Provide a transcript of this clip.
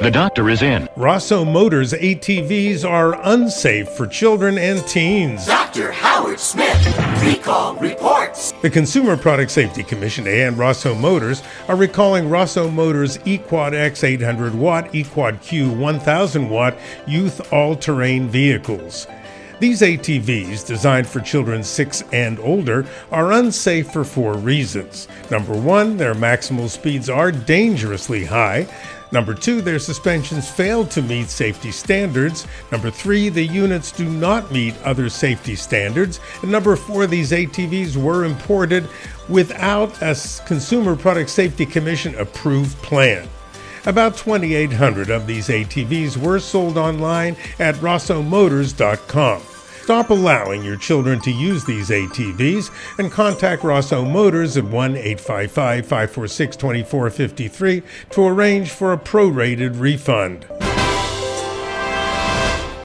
The doctor is in. Rosso Motors ATVs are unsafe for children and teens. Dr. Howard Smith, recall reports. The Consumer Product Safety Commission and Rosso Motors are recalling Rosso Motors eQuad X 800 watt, eQuad Q 1000 watt youth all terrain vehicles. These ATVs, designed for children six and older, are unsafe for four reasons. Number one, their maximal speeds are dangerously high. Number two, their suspensions fail to meet safety standards. Number three, the units do not meet other safety standards. And number four, these ATVs were imported without a Consumer Product Safety Commission approved plan. About 2,800 of these ATVs were sold online at rossomotors.com. Stop allowing your children to use these ATVs and contact Rosso Motors at 1 855 546 2453 to arrange for a prorated refund.